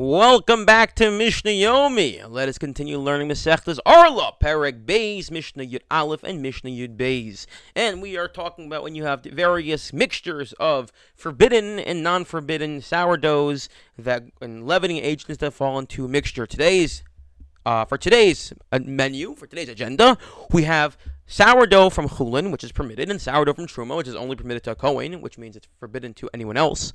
Welcome back to Mishnah Yomi. Let us continue learning Masechtas Orlah, Perek Beis, Mishnah Yud Aleph, and Mishnah Yud Beis. And we are talking about when you have various mixtures of forbidden and non-forbidden sourdoughs that and leavening agents that fall into a mixture. Today's uh, for today's uh, menu, for today's agenda, we have sourdough from Chulin, which is permitted, and sourdough from Truma, which is only permitted to a Kohen, which means it's forbidden to anyone else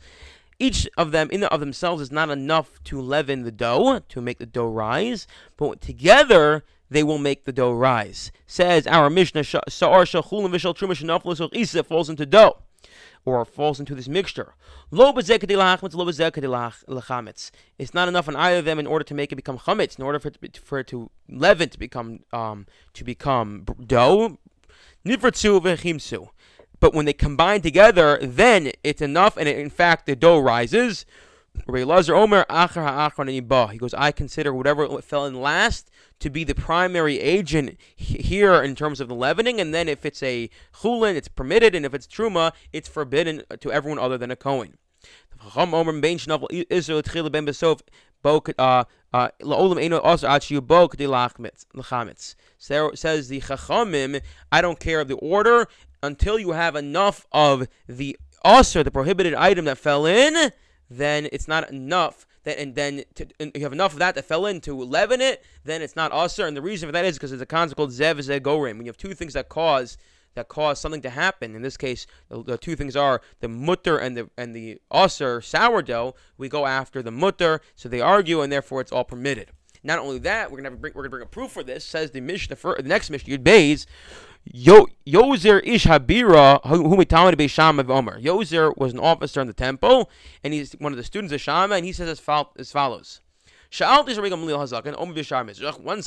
each of them in and of themselves is not enough to leaven the dough to make the dough rise, but together they will make the dough rise. Says our Mishnah, Sa'ar Shachul and Vishal Truma Isa falls into dough. Or falls into this mixture. It's not enough on either of them in order to make it become chametz. In order for it to, be, for it to leaven to become um, to become dough, but when they combine together, then it's enough, and it, in fact, the dough rises. He goes, I consider whatever fell in last to be the primary agent here in terms of the leavening, and then if it's a chulin, it's permitted, and if it's truma, it's forbidden to everyone other than a kohen. Uh, uh, says the Chachamim, I don't care of the order, until you have enough of the usher, the prohibited item that fell in, then it's not enough. That, and then to, and you have enough of that that fell in to leaven it, then it's not usher. And the reason for that is because there's a concept called zeh v'zeh gorem. When you have two things that cause that cause something to happen. In this case, the, the, two things are the mutter and the and the usher sourdough. We go after the mutter, so they argue, and therefore it's all permitted. Not only that, we're gonna bring, we're gonna bring a proof for this. Says the Mishnah, for, the next Mishnah, Yud Beis, Yo, Yozer Ish Habira, Shammai of Omer. Yozer was an officer in the temple, and he's one of the students of Shammai, and he says as, fo- as follows. Once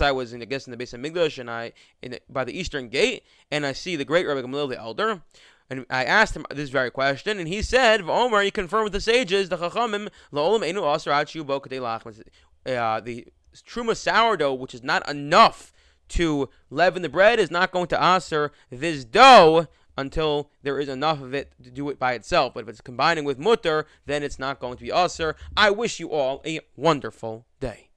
I was in, I guess, in the base of Mikdash, and I in by the eastern gate, and I see the great Rabbi Gamliel the elder, and I asked him this very question, and he said, "Omer, you confirm with the sages, the Chachamim, la'olam enu bo uh, the truma sourdough, which is not enough to leaven the bread, is not going to aser this dough until there is enough of it to do it by itself. But if it's combining with mutter, then it's not going to be aser. I wish you all a wonderful day.